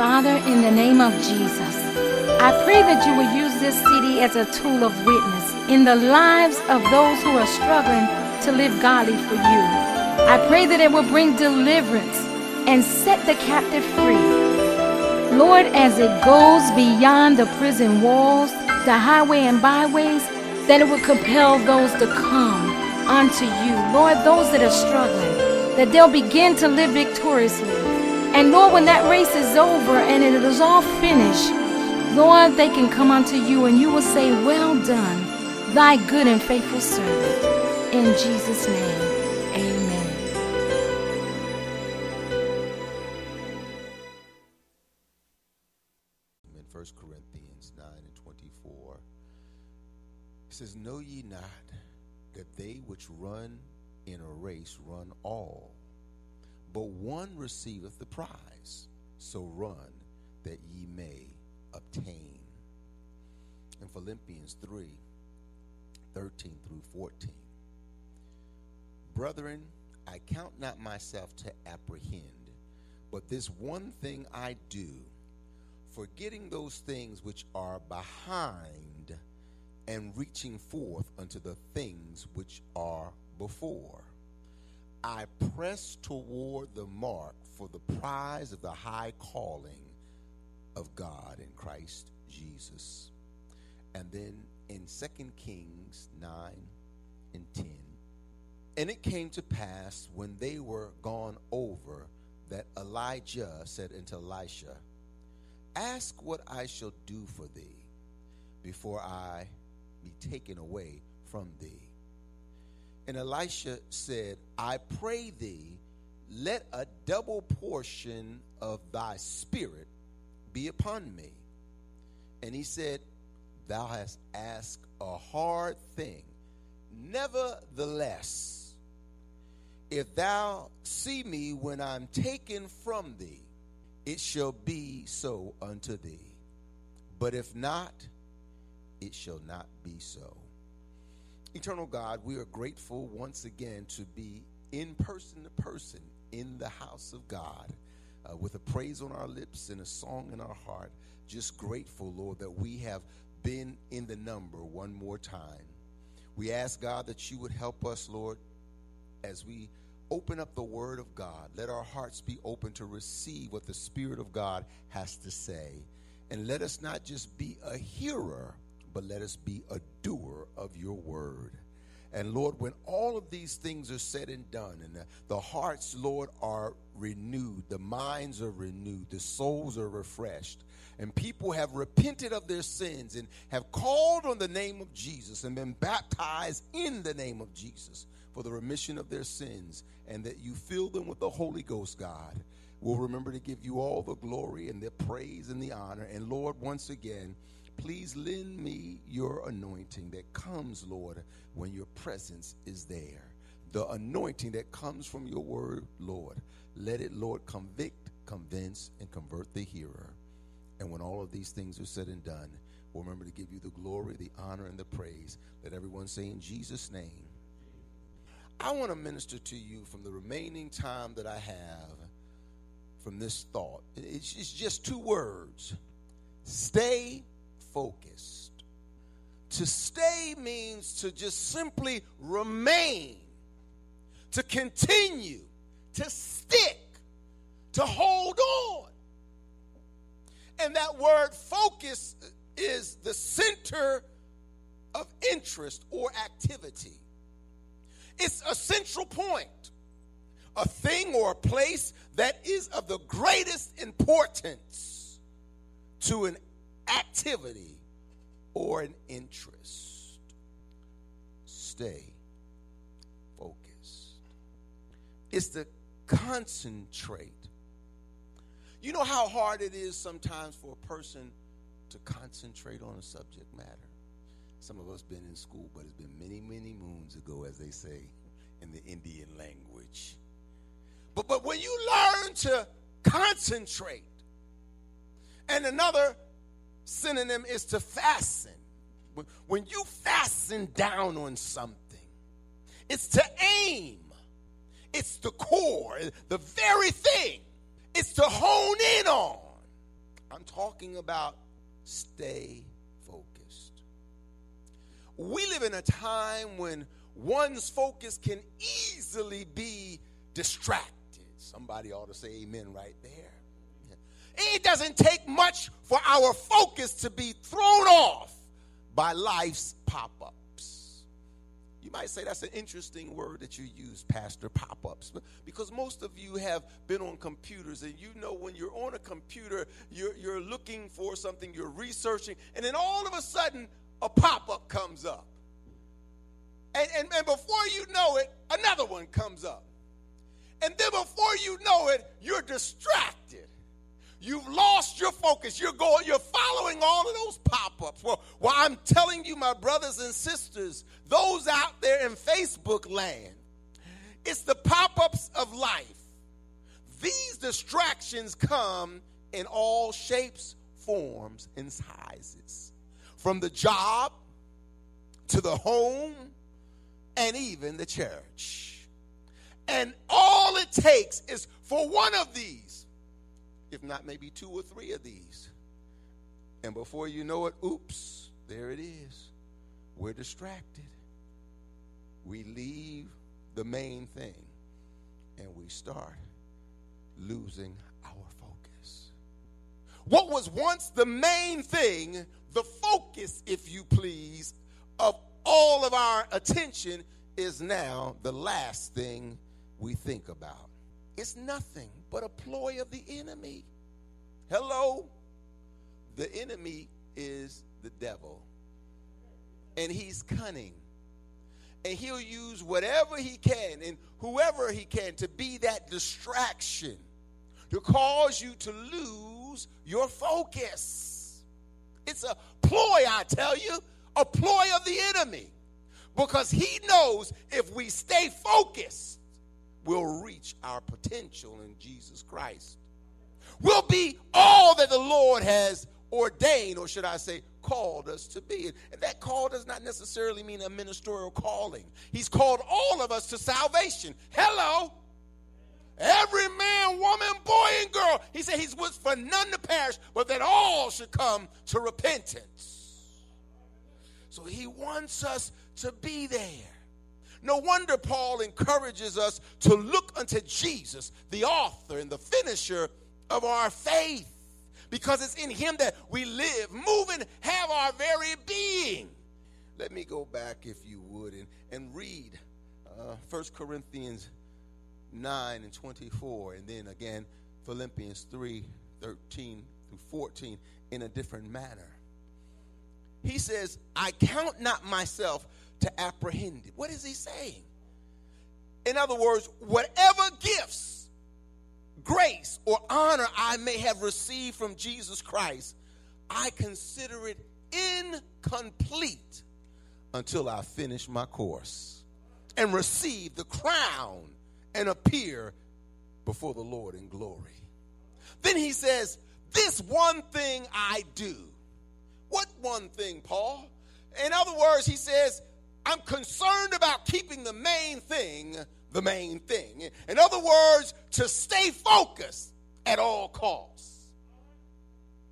Father, in the name of Jesus, I pray that you will use this city as a tool of witness in the lives of those who are struggling to live godly for you. I pray that it will bring deliverance and set the captive free. Lord, as it goes beyond the prison walls, the highway and byways, that it will compel those to come unto you. Lord, those that are struggling, that they'll begin to live victoriously. And Lord, when that race is over and it is all finished, Lord, they can come unto you and you will say, Well done, thy good and faithful servant. In Jesus' name, amen. In 1 Corinthians 9 and 24, it says, Know ye not that they which run in a race run all, but one receiveth the prize. So run that ye may obtain. In Philippians 3 13 through 14. Brethren, I count not myself to apprehend, but this one thing I do, forgetting those things which are behind and reaching forth unto the things which are before. I press toward the mark for the prize of the high calling of God in Christ Jesus. And then in 2 Kings 9 and 10, and it came to pass when they were gone over that Elijah said unto Elisha, Ask what I shall do for thee before I be taken away from thee. And Elisha said, I pray thee, let a double portion of thy spirit be upon me. And he said, Thou hast asked a hard thing. Nevertheless, if thou see me when I'm taken from thee, it shall be so unto thee. But if not, it shall not be so. Eternal God, we are grateful once again to be in person to person in the house of God uh, with a praise on our lips and a song in our heart. Just grateful, Lord, that we have been in the number one more time. We ask, God, that you would help us, Lord, as we open up the Word of God. Let our hearts be open to receive what the Spirit of God has to say. And let us not just be a hearer, but let us be a doer of your Word. And Lord, when all of these things are said and done, and the, the, hearts, Lord, are renewed, the minds are renewed, the souls are refreshed, and people have repented of their sins and have called on the name of Jesus and been baptized in the name of Jesus for the remission of their sins, and that you fill them with the Holy Ghost, God. We'll remember to give you all the glory and the praise and the honor. And Lord, once again, please lend me your anointing that comes, Lord, when your presence is there. The anointing that comes from your word, Lord. Let it, Lord, convict, convince, and convert the hearer. And when all of these things are said and done, we'll remember to give you the glory, the honor, and the praise. Let everyone say in Jesus' name. I want to minister to you from the remaining time that I have from this thought. It's, just two words stay focused. To stay means to just simply remain, to continue, to stick, to hold on. And that word focus is the center of interest or activity. It's a central point, a thing or a place that is of the greatest importance to an activity or an interest. Stay focused. It's to concentrate. You know how hard it is sometimes for a person to concentrate on a subject matter? Some of us been in school, but it's been many, many moons ago, as they say in the Indian language. But but when you learn to concentrate, and another synonym is to fasten. When you fasten down on something, it's to aim. It's the core, the very thing. It's to hone in on. I'm talking about stay focused. We live in a time when one's focus can easily be distracted. Somebody ought to say amen right there. It doesn't take much for our focus to be thrown off by life's pop ups. You might say that's an interesting word that you use, Pastor, pop ups, because most of you have been on computers and you know when you're on a computer, you're, you're looking for something, you're researching, and then all of a sudden a pop up comes up. And, and, and before you know it, another one comes up. And then before you know it, you're distracted. You've lost your focus. You're going, you're following all of those pop-ups. Well, well, I'm telling you, my brothers and sisters, those out there in Facebook land, it's the pop-ups of life. These distractions come in all shapes, forms, and sizes. From the job to the home and even the church. And all it takes is for one of these if not maybe two or three of these. And before you know it, oops, there it is. We're distracted. We leave the main thing and we start losing our focus. What was once the main thing, the focus, if you please, of all of our attention is now the last thing we think about. It's nothing but a ploy of the enemy. Hello? The enemy is the devil. And he's cunning. And he'll use whatever he can and whoever he can to be that distraction to cause you to lose your focus. It's a ploy, I tell you, a ploy of the enemy. Because he knows if we stay focused, will reach our potential in Jesus Christ. We'll be all that the Lord has ordained, or should I say, called us to be. And that call does not necessarily mean a ministerial calling. He's called all of us to salvation. Hello. Every man, woman, boy, and girl. He said he's wished for none to perish, but that all should come to repentance. So he wants us to be there. No wonder Paul encourages us to look unto Jesus, the author and the finisher of our faith, because it's in him that we live, move, and have our very being. Let me go back, if you would, and, and read uh, 1 Corinthians 9 and 24, and then again Philippians 3 13 through 14 in a different manner. He says, I count not myself to apprehend it. What is he saying? In other words, whatever gifts, grace, or honor I may have received from Jesus Christ, I consider it incomplete until I finish my course and receive the crown and appear before the Lord in glory. Then he says, This one thing I do. What one thing, Paul? In other words, he says, I'm concerned about keeping the main thing the main thing. In other words, to stay focused at all costs.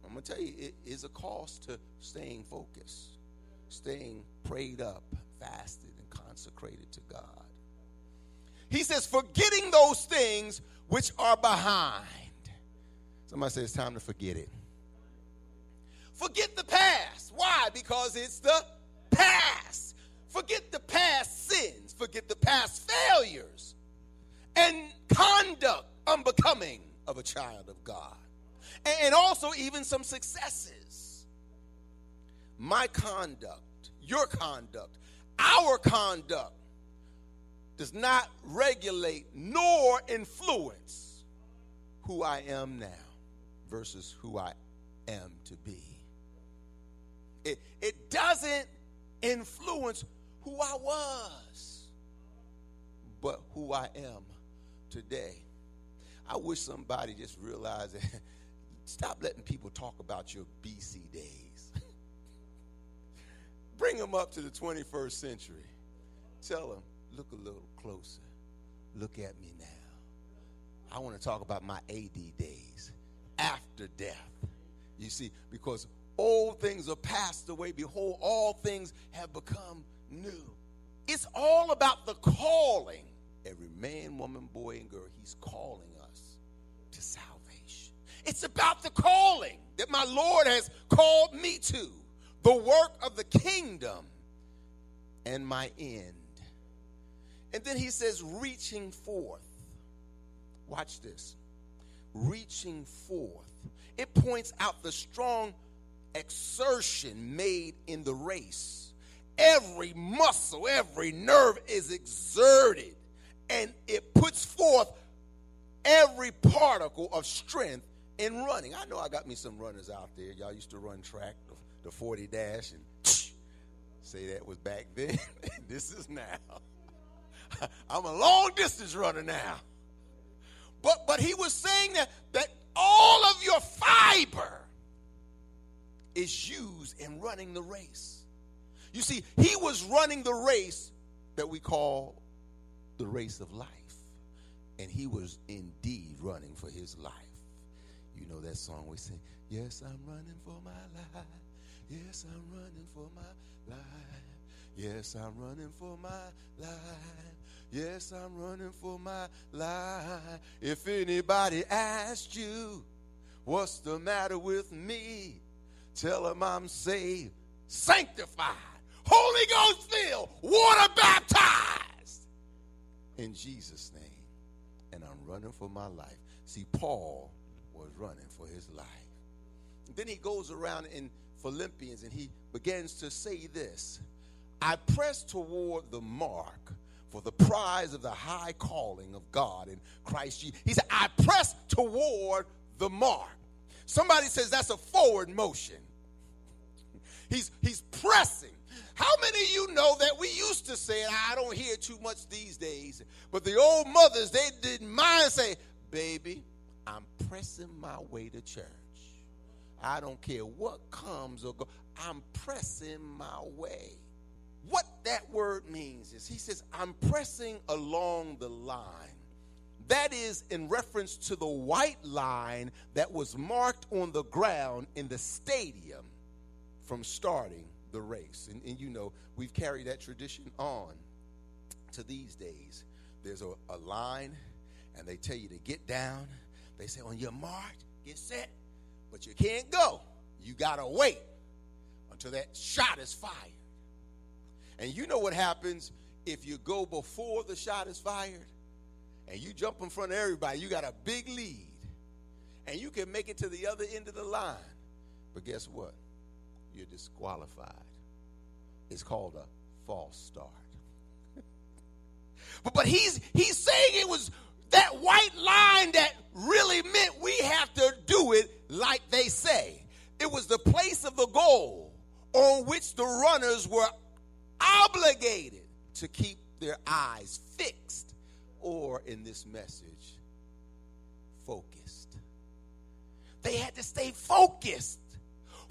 I'm going to tell you, it is a cost to staying focused, staying prayed up, fasted, and consecrated to God. He says, forgetting those things which are behind. Somebody says it's time to forget it. Forget the past. Why? Because it's the past. Forget the past sins, forget the past failures, and conduct unbecoming of a child of God. And also, even some successes. My conduct, your conduct, our conduct does not regulate nor influence who I am now versus who I am to be. It, it doesn't influence who I was, but who I am today. I wish somebody just realized that stop letting people talk about your BC days. Bring them up to the 21st century. Tell them, look a little closer. Look at me now. I want to talk about my AD days after death. You, see, because old things are passed away. Behold, all things have become new. It's all about the calling. Every man, woman, boy, and girl, he's calling us to salvation. It's about the calling that my Lord has called me to, the work of the kingdom and my end. And then he says, reaching forth. Watch this. Reaching forth. It points out the strong exertion made in the race. Every muscle, every nerve is exerted, and it puts forth every particle of strength in running. I know I got me some runners out there. Y'all used to run track, the 40 dash, and say that was back then. this is now. I'm a long distance runner now. But but he was saying that that all of your fiber is used in running the race. You see, he was running the race that we call the race of life. And he was indeed running for his life. You know that song we sing, Yes, I'm running for my life. Yes, I'm running for my life. Yes, I'm running for my life. Yes, I'm running for my life. If anybody asks you, what's the matter with me? Tell them I'm saved, sanctified, Holy Ghost filled, water baptized. In Jesus' name. And I'm running for my life. See, Paul was running for his life. Then he goes around in Philippians and he begins to say this I press toward the mark for the prize of the high calling of God in Christ Jesus. He said, I press toward the mark. Somebody says that's a forward motion. He's, he's pressing. How many of you know that we used to say, I don't hear too much these days, but the old mothers, they didn't mind say, baby, I'm pressing my way to church. I don't care what comes or goes. I'm pressing my way. What that word means is he says, I'm pressing along the line. That is in reference to the white line that was marked on the ground in the stadium from starting the race. And, and you know, we've carried that tradition on to these days. There's a, a line, and they tell you to get down. They say, on your mark, get set, but you can't go. You got to wait until that shot is fired. And you know what happens if you go before the shot is fired and you jump in front of everybody, you got a big lead. And you can make it to the other end of the line. But guess what? You're disqualified. It's called a false start. but, but he's he's saying it was that white line that really meant we have to do it like they say. It was the place of the goal on which the runners were obligated to keep their eyes fixed, or in this message, focused. They had to stay focused.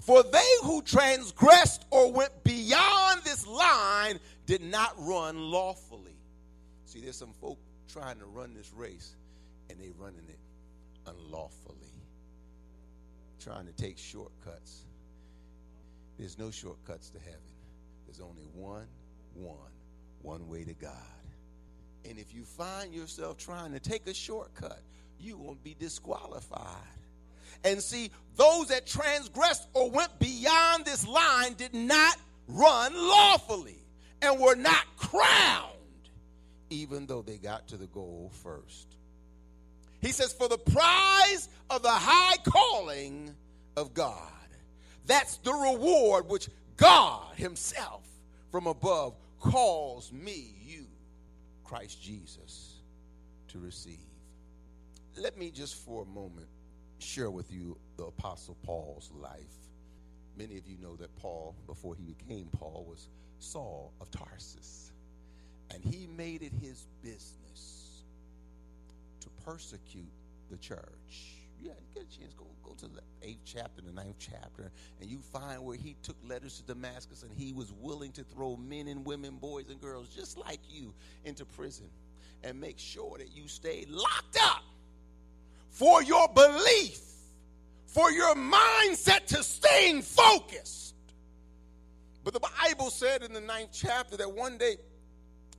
For they who transgressed or went beyond this line did not run lawfully. See, there's some folk trying to run this race and they're running it unlawfully. Trying to take shortcuts. There's no shortcuts to heaven. There's only one, one, one way to God. And if you find yourself trying to take a shortcut, you won't be disqualified. And see, those that transgressed or went beyond this line did not run lawfully and were not crowned, even though they got to the goal first. He says, For the prize of the high calling of God, that's the reward which God Himself from above calls me, you, Christ Jesus, to receive. Let me just for a moment share with you the Apostle Paul's life. Many of you know that Paul, before he became Paul, was Saul of Tarsus. And he made it his business to persecute the church Yeah, you get a chance, go go to the eighth chapter, the ninth chapter, and you find where he took letters to Damascus and he was willing to throw men and women, boys and girls, just like you, into prison and make sure that you stayed locked up for your belief, for your mindset to staying focused. But the Bible said in the ninth chapter that one day,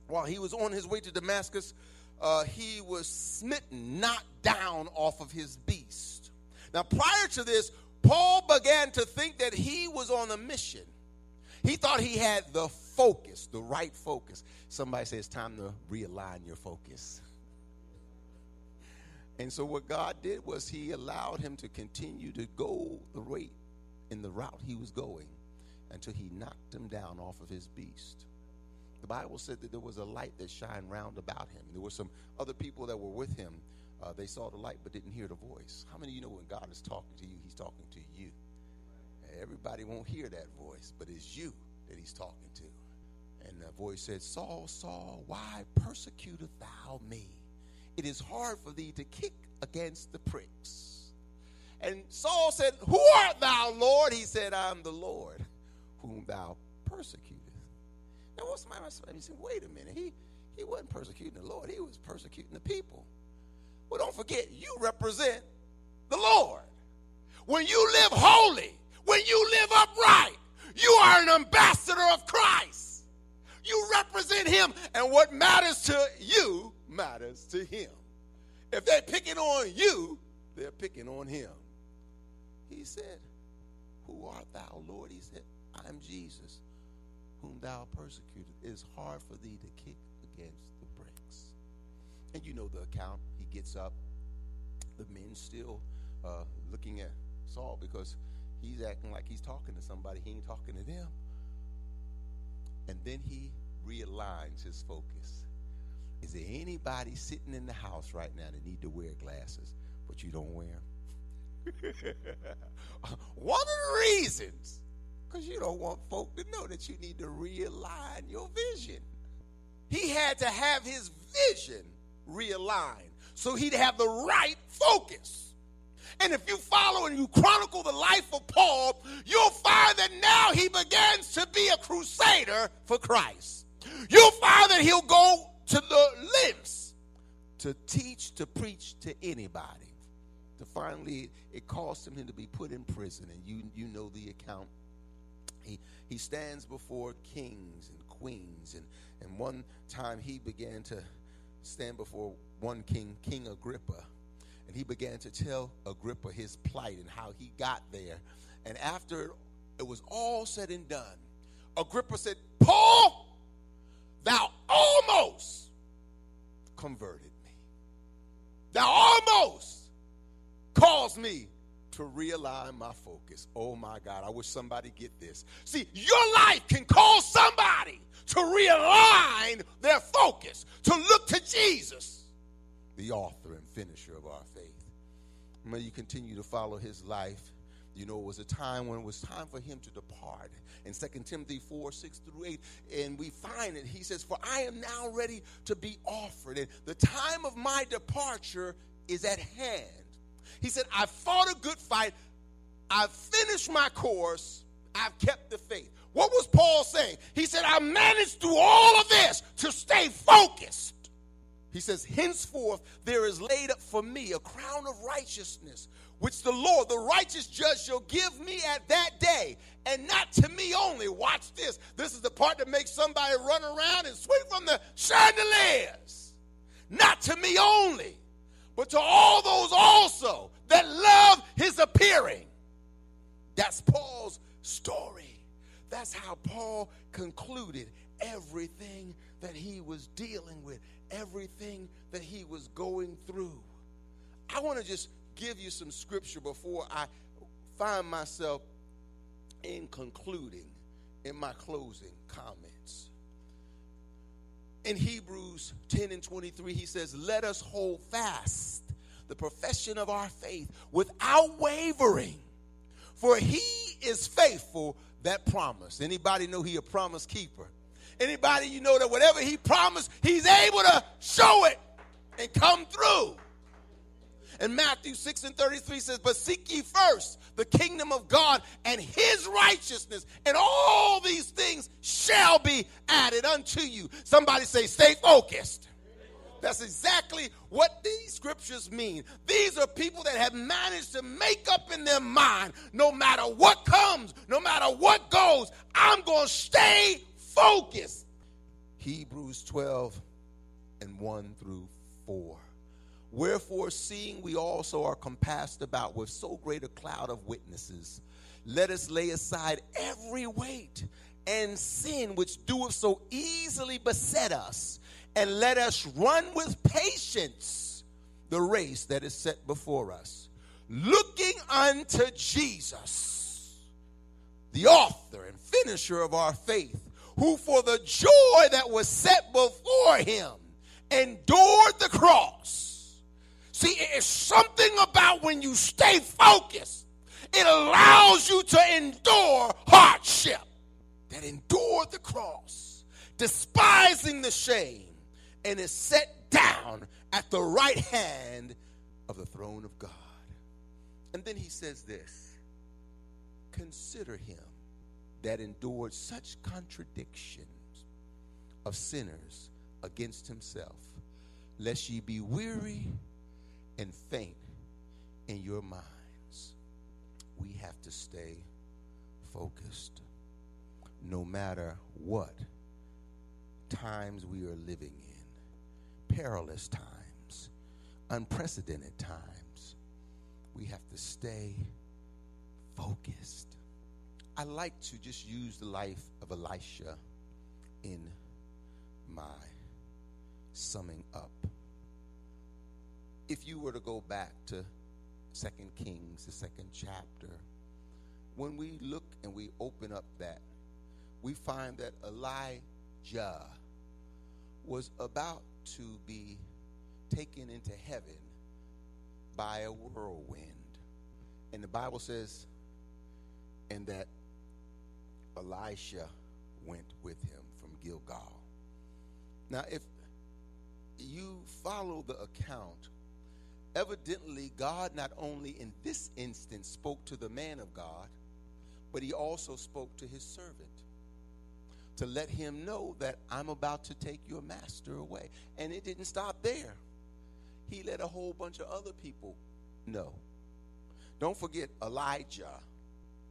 while he was on his way to Damascus, uh, he was smitten, knocked down off of his beast. Now, prior to this, Paul began to think that he was on a mission. He thought he had the focus, the right focus. Somebody says time to realign your focus. And so what God did was he allowed him to continue to go the rate in the route he was going until he knocked him down off of his beast. The Bible said that there was a light that shined round about him. There were some other people that were with him. Uh, they saw the light but didn't hear the voice. How many of you know when God is talking to you, he's talking to you? Everybody won't hear that voice, but it's you that he's talking to. And the voice said, Saul, Saul, why persecutest thou me? It is hard for thee to kick against the pricks. And Saul said, Who art thou, Lord? He said, I'm the Lord whom thou persecutest. Now, what's my He said, Wait a minute. He, he wasn't persecuting the Lord, he was persecuting the people. Well, don't forget, you represent the Lord. When you live holy, when you live upright, you are an ambassador of Christ. You represent him, and what matters to you matters to him. If they're picking on you, they're picking on him. He said, Who art thou, Lord? He said, I'm Jesus, whom thou persecuted. It is hard for thee to kick against the bricks. And you know the account. He gets up. The men still uh, looking at Saul because he's acting like he's talking to somebody. He ain't talking to them. And then he realigns his focus. Is there anybody sitting in the house right now that need to wear glasses, but you don't wear them? One of the reasons, because you don't want folk to know that you need to realign your vision. He had to have his vision realigned so he'd have the right focus. And if you follow and you chronicle the life of Paul, you'll find that now he begins to be a crusader for Christ. You'll find that he'll go to the lengths to teach, to preach to anybody. To finally, it caused him to be put in prison, and you you know the account. He he stands before kings and queens, and and one time he began to stand before one king, King Agrippa, and he began to tell Agrippa his plight and how he got there. And after it was all said and done, Agrippa said, Paul, thou converted me. Thou almost caused me to realign my focus. Oh my God, I wish somebody get this. See, your life can cause somebody to realign their focus, to look to Jesus, the author and finisher of our faith. May you continue to follow his life. You know, it was a time when it was time for him to depart. In 2 Timothy 4 6 through 8, and we find it, he says, For I am now ready to be offered, and the time of my departure is at hand. He said, I fought a good fight, I've finished my course, I've kept the faith. What was Paul saying? He said, I managed through all of this to stay focused. He says, Henceforth there is laid up for me a crown of righteousness, which the Lord, the righteous judge, shall give me at that day, and not to me only. Watch this. This is the part that makes somebody run around and swing from the chandeliers. Not to me only, but to all those also that love his appearing. That's Paul's story. That's how Paul concluded everything that he was dealing with everything that he was going through. I want to just give you some scripture before I find myself in concluding in my closing comments. In Hebrews 10 and 23, he says, Let us hold fast the profession of our faith without wavering, for he is faithful that promise. Anybody know he a promise keeper? Anybody you know that whatever he promised, he's able to show it and come through. And Matthew 6 and 33 says, But seek ye first the kingdom of God and his righteousness, and all these things shall be added unto you. Somebody say, Stay focused. That's exactly what these scriptures mean. These are people that have managed to make up in their mind no matter what comes, no matter what goes, I'm going to stay focused. Hebrews 12 and 1 through 4. Wherefore, seeing we also are compassed about with so great a cloud of witnesses, let us lay aside every weight and sin which doeth so easily beset us, and let us run with patience the race that is set before us, looking unto Jesus, the author and finisher of our faith, who for the joy that was set before him endured the cross See, it's something about when you stay focused, it allows you to endure hardship. That endured the cross, despising the shame, and is set down at the right hand of the throne of God. And then he says this Consider him that endured such contradictions of sinners against himself, lest ye be weary and faint in your minds. We have to stay focused no matter what times we are living in perilous times, unprecedented times. We have to stay focused. I like to just use the life of Elisha in my summing up if you were to go back to Second Kings, the second chapter, when we look and we open up that, we find that Elijah was about to be taken into heaven by a whirlwind. And the Bible says, and that Elisha went with him from Gilgal. Now, if you follow the account Evidently, God not only in this instance spoke to the man of God, but he also spoke to his servant to let him know that I'm about to take your master away. And it didn't stop there. He let a whole bunch of other people know. Don't forget, Elijah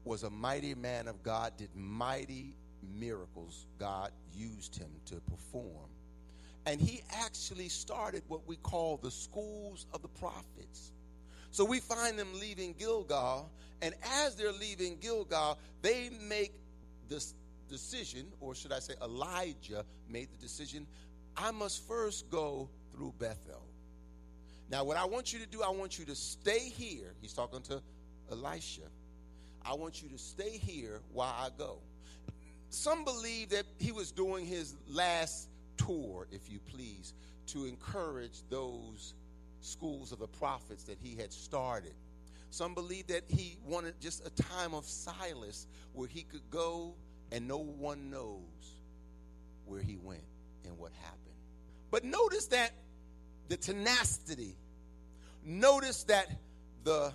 was a mighty man of God, did mighty miracles God used him to perform. And he actually started what we call the schools of the prophets. So we find them leaving Gilgal, and as they're leaving Gilgal, they make this decision, or should I say, Elijah made the decision I must first go through Bethel. Now, what I want you to do, I want you to stay here. He's talking to Elisha. I want you to stay here while I go. Some believe that he was doing his last tour, if you please, to encourage those schools of the prophets that he had started. Some believe that he wanted just a time of silence where he could go and no one knows where he went and what happened. But notice that the tenacity, notice that the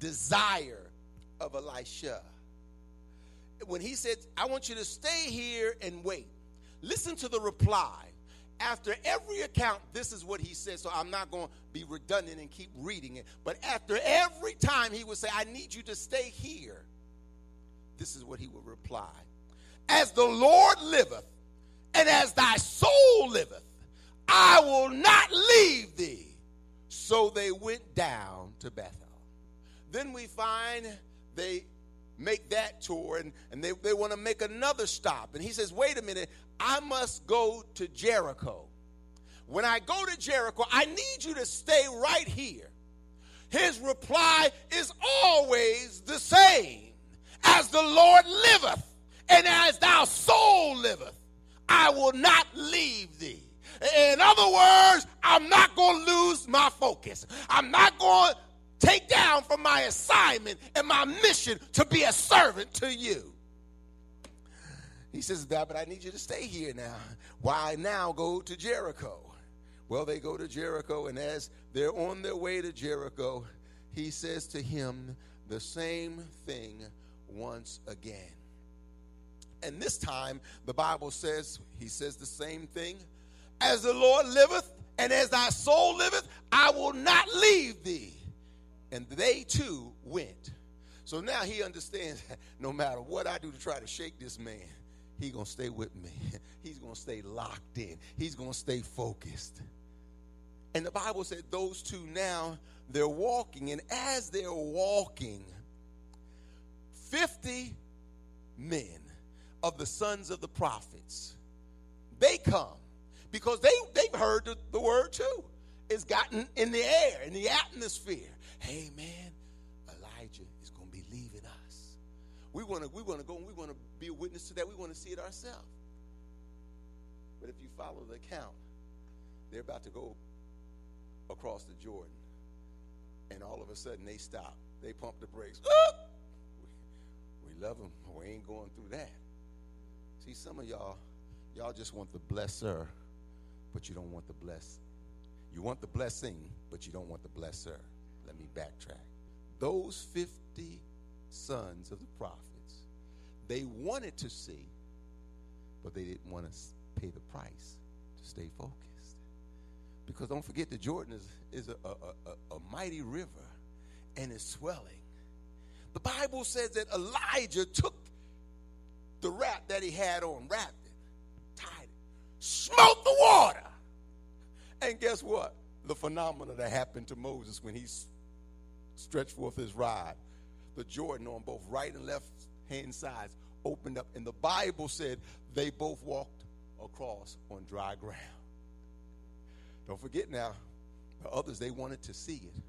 desire of Elisha. When he said, I want you to stay here and wait. Listen to the reply. After every account, this is what he said. So I'm not going to be redundant and keep reading it. But after every time he would say, I need you to stay here, this is what he would reply As the Lord liveth, and as thy soul liveth, I will not leave thee. So they went down to Bethel. Then we find they make that tour and, and they, they want to make another stop. And he says, Wait a minute, I must go to Jericho. When I go to Jericho, I need you to stay right here. His reply is always the same As the Lord liveth, and as thou soul liveth, I will not leave thee. In other words, I'm not going to lose my focus. I'm not going to take down from my assignment and my mission to be a servant to you. He says, That, but I need you to stay here now. Why now go to Jericho? Well, they go to Jericho, and as they're on their way to Jericho, he says to him the same thing once again. And this time, the Bible says, he says the same thing As the Lord liveth, And as thy soul liveth, I will not leave thee. And they too went. So now he understands no matter what I do to try to shake this man, he's going to stay with me. He's going to stay locked in. He's going to stay focused. And the Bible said those two now, they're walking. And as they're walking, 50 men of the sons of the prophets, they come because they, they've heard the, the word too. It's gotten in the air, in the atmosphere. Hey, man, We want to we want to go and we want to be a witness to that. We want to see it ourselves. But if you follow the account, they're about to go across the Jordan. And all of a sudden they stop. They pump the brakes. We love them. We ain't going through that. See, some of y'all, y'all just want the blesser, but you don't want the bless. You want the blessing, but you don't want the blesser. Let me backtrack. Those 50 sons of the prophets, they wanted to see, but they didn't want to pay the price to stay focused. Because don't forget, the Jordan is, is a, a, a, a mighty river and it's swelling. The Bible says that Elijah took the wrap that he had on, wrapped it, tied it, smote the water. And guess what? The phenomenon that happened to Moses when he stretched forth his rod, the Jordan on both right and left hand sides opened up. And the Bible said they both walked across on dry ground. Don't forget now, the others, they wanted to see it,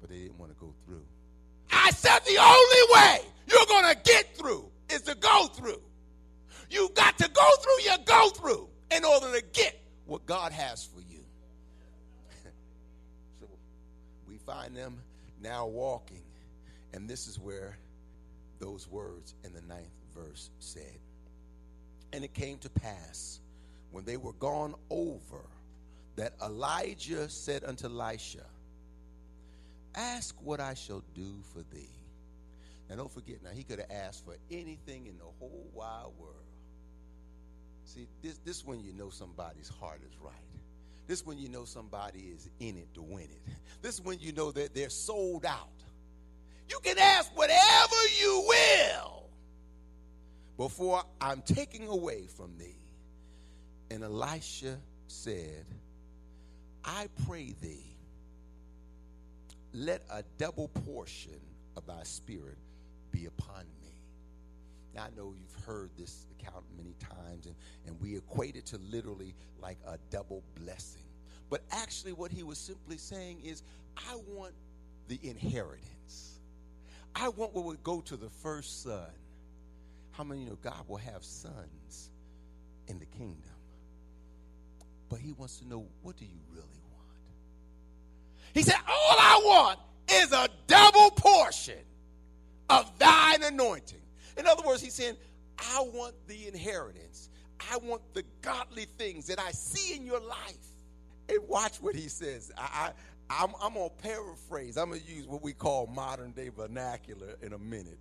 but they didn't want to go through. I said the only way you're going to get through is to go through. You got to go through your go through in order to get what God has for you. so we find them now walking, and this is where those words in the ninth verse said. And it came to pass when they were gone over that Elijah said unto Elisha, Ask what I shall do for thee. Now, don't forget, now he could have asked for anything in the whole wide world. See, this, this when you know somebody's heart is right. This when you know somebody is in it to win it. This is when you know that they're sold out. You can ask whatever you will before I'm taking away from thee. And Elisha said, I pray thee, let a double portion of thy spirit be upon me. Now, I know you've heard this account many times, and, and we equate it to literally like a double blessing. But actually, what he was simply saying is, I want the inheritance. I want what would go to the first son. How many know God will have sons in the kingdom? But he wants to know, what do you really want? He said, all I want is a double portion of thine anointing. In other words, he's saying, I want the inheritance. I want the godly things that I see in your life. And watch what he says. I, I, I'm, I'm going to paraphrase. I'm going to use what we call modern day vernacular in a minute.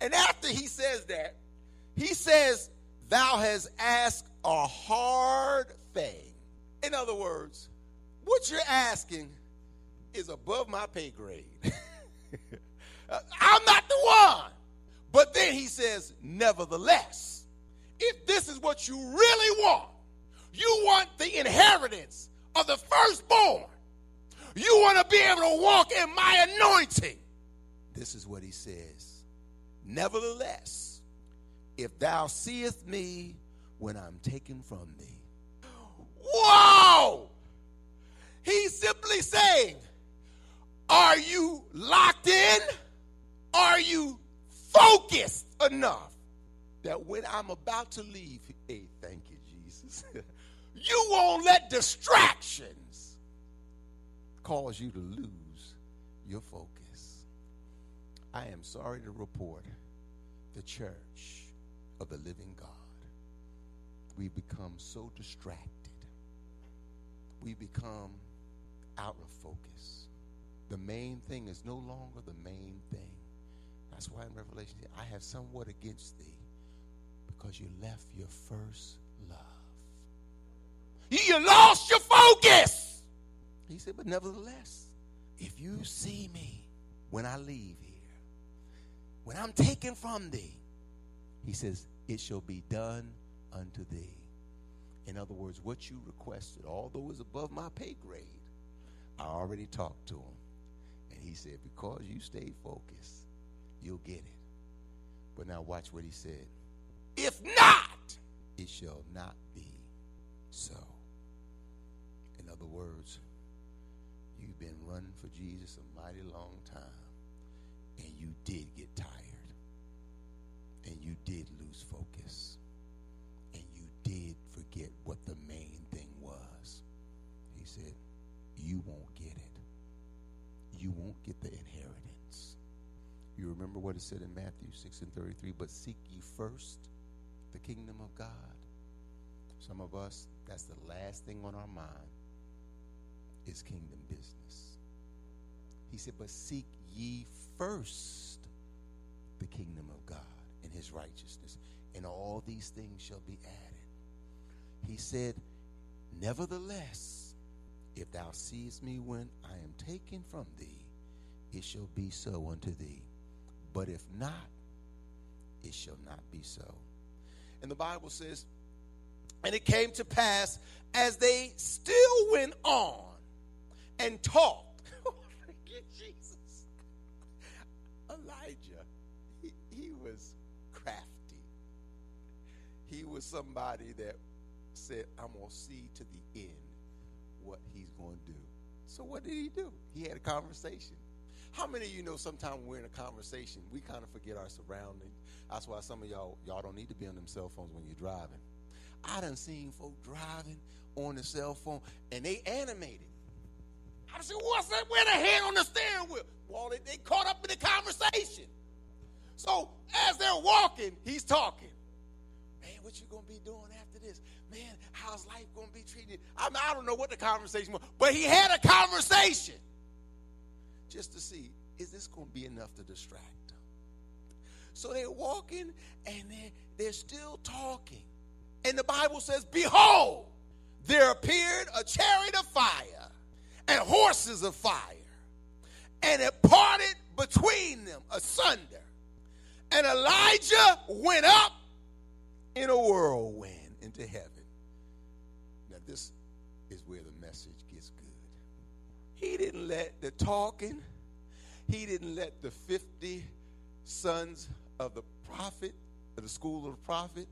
And after he says that, he says, Thou hast asked a hard thing. In other words, what you're asking is above my pay grade. I'm not the one. But then he says, nevertheless, if this is what you really want, you want the inheritance of the firstborn, you want to be able to walk in my anointing. This is what he says. Nevertheless, if thou seest me when I'm taken from thee. Whoa! He's simply saying, Are you locked in? Are you focused enough that when I'm about to leave, hey, thank you, Jesus, you won't let distractions cause you to lose your focus. I am sorry to report the church of the living God. We become so distracted. We become out of focus. The main thing is no longer the main thing. That's why in Revelation, I have somewhat against thee because you left your first love. You lost your focus. He said, But nevertheless, if you see me when I leave here, when I'm taken from thee, he says, It shall be done unto thee. In other words, what you requested, although it's above my pay grade, I already talked to him. And he said, Because you stayed focused, you'll get it. But now watch what he said. If not, it shall not be so. In other words, you've been running for Jesus a mighty long time, and you did get tired, and you did lose focus, and you did forget what the main thing was. He said, You won't get it. You won't get the inheritance. You remember what it said in Matthew 6 and 33 but seek ye first the kingdom of God. Some of us, that's the last thing on our mind is kingdom business. He said, But seek ye first the kingdom of God and his righteousness, and all these things shall be added. He said, Nevertheless, if thou seest me when I am taken from thee, it shall be so unto thee. But if not, it shall not be so. And the Bible says, and it came to pass as they still went on and talked. Oh, forget Jesus. Elijah, he, he was crafty. He was somebody that said, I'm going to see to the end what he's going to do. So what did he do? He had a conversation. How many of you know sometimes when we're in a conversation, we kind of forget our surroundings? That's why some of y'all, y'all don't need to be on them cell phones when you're driving. I done seen folk driving on the cell phone and they animated. I said, what's that? Where the hand on the steering wheel? Well, they, they caught up in the conversation. So as they're walking, he's talking. Man, what you gonna be doing after this? Man, how's life gonna be treated? I, mean, I don't know what the conversation was, but he had a conversation just to see is this gonna be enough to distract them? So they're walking and they're, they're still talking. And the Bible says, Behold, there appeared a chariot of fire and horses of fire, and it parted between them asunder. And Elijah went up in a whirlwind into heaven. Now, this is where the message gets good. He didn't let the talking, he didn't let the 50 sons of the prophet, of the school of the prophet,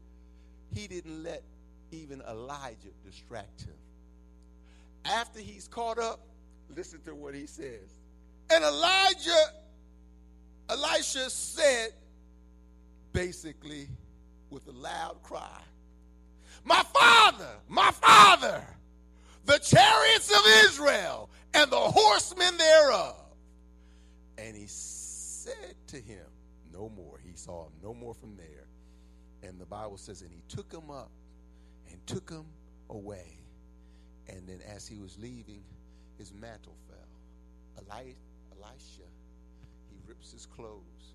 he didn't let even Elijah distract him. After he's caught up, listen to what he says. And Elijah, Elisha said, basically, with a loud cry, My father, my father, the chariots of Israel and the horsemen thereof. And he said to him, No more. He saw him no more from there. And the Bible says, and he took him up and took him away. And then as he was leaving, his mantle fell. Eli- Elisha, he rips his clothes,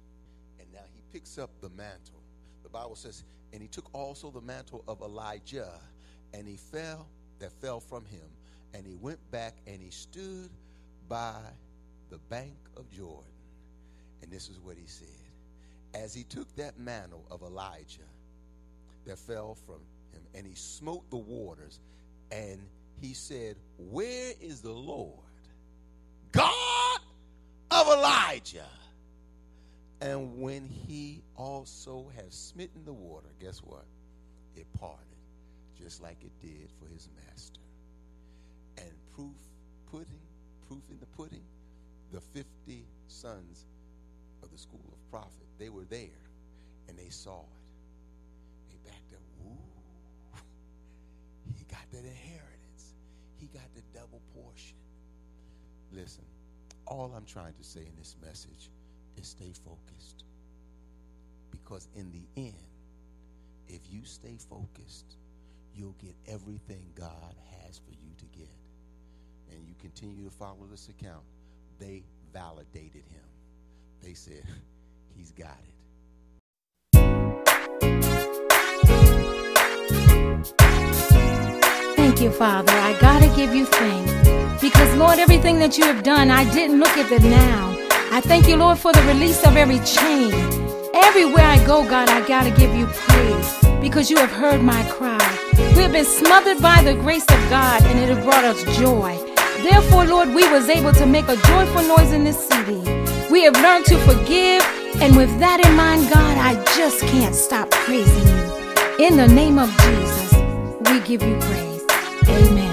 and now he picks up the mantle. The Bible says, and he took also the mantle of Elijah, and he fell, that fell from him, and he went back and he stood by the bank of Jordan. And this is what he said. As he took that mantle of Elijah, that fell from him, and he smote the waters, and he said, Where is the Lord, God of Elijah? And when he also had smitten the water, guess what? It parted, just like it did for his master. And proof pudding, proof in the pudding, the 50 sons of the school of prophet, they were there and they saw it. They backed up, woo, he got that inheritance. He got the double portion. Listen, all I'm trying to say in this message is stay focused. Because in the end, if you stay focused, you'll get everything God has for you to get. And you continue to follow this account. They validated him. They said, he's got it. thank you, Father. I gotta give you thanks. Because, Lord, everything that you have done, I didn't look at the now. I thank you, Lord, for the release of every chain. Everywhere I go, God, I gotta give you praise because you have heard my cry. We have been smothered by the grace of God and it has brought us joy. Therefore, Lord, we was able to make a joyful noise in this city. We have learned to forgive, and with that in mind, God, I just can't stop praising you. In the name of Jesus, we give you praise. Amen.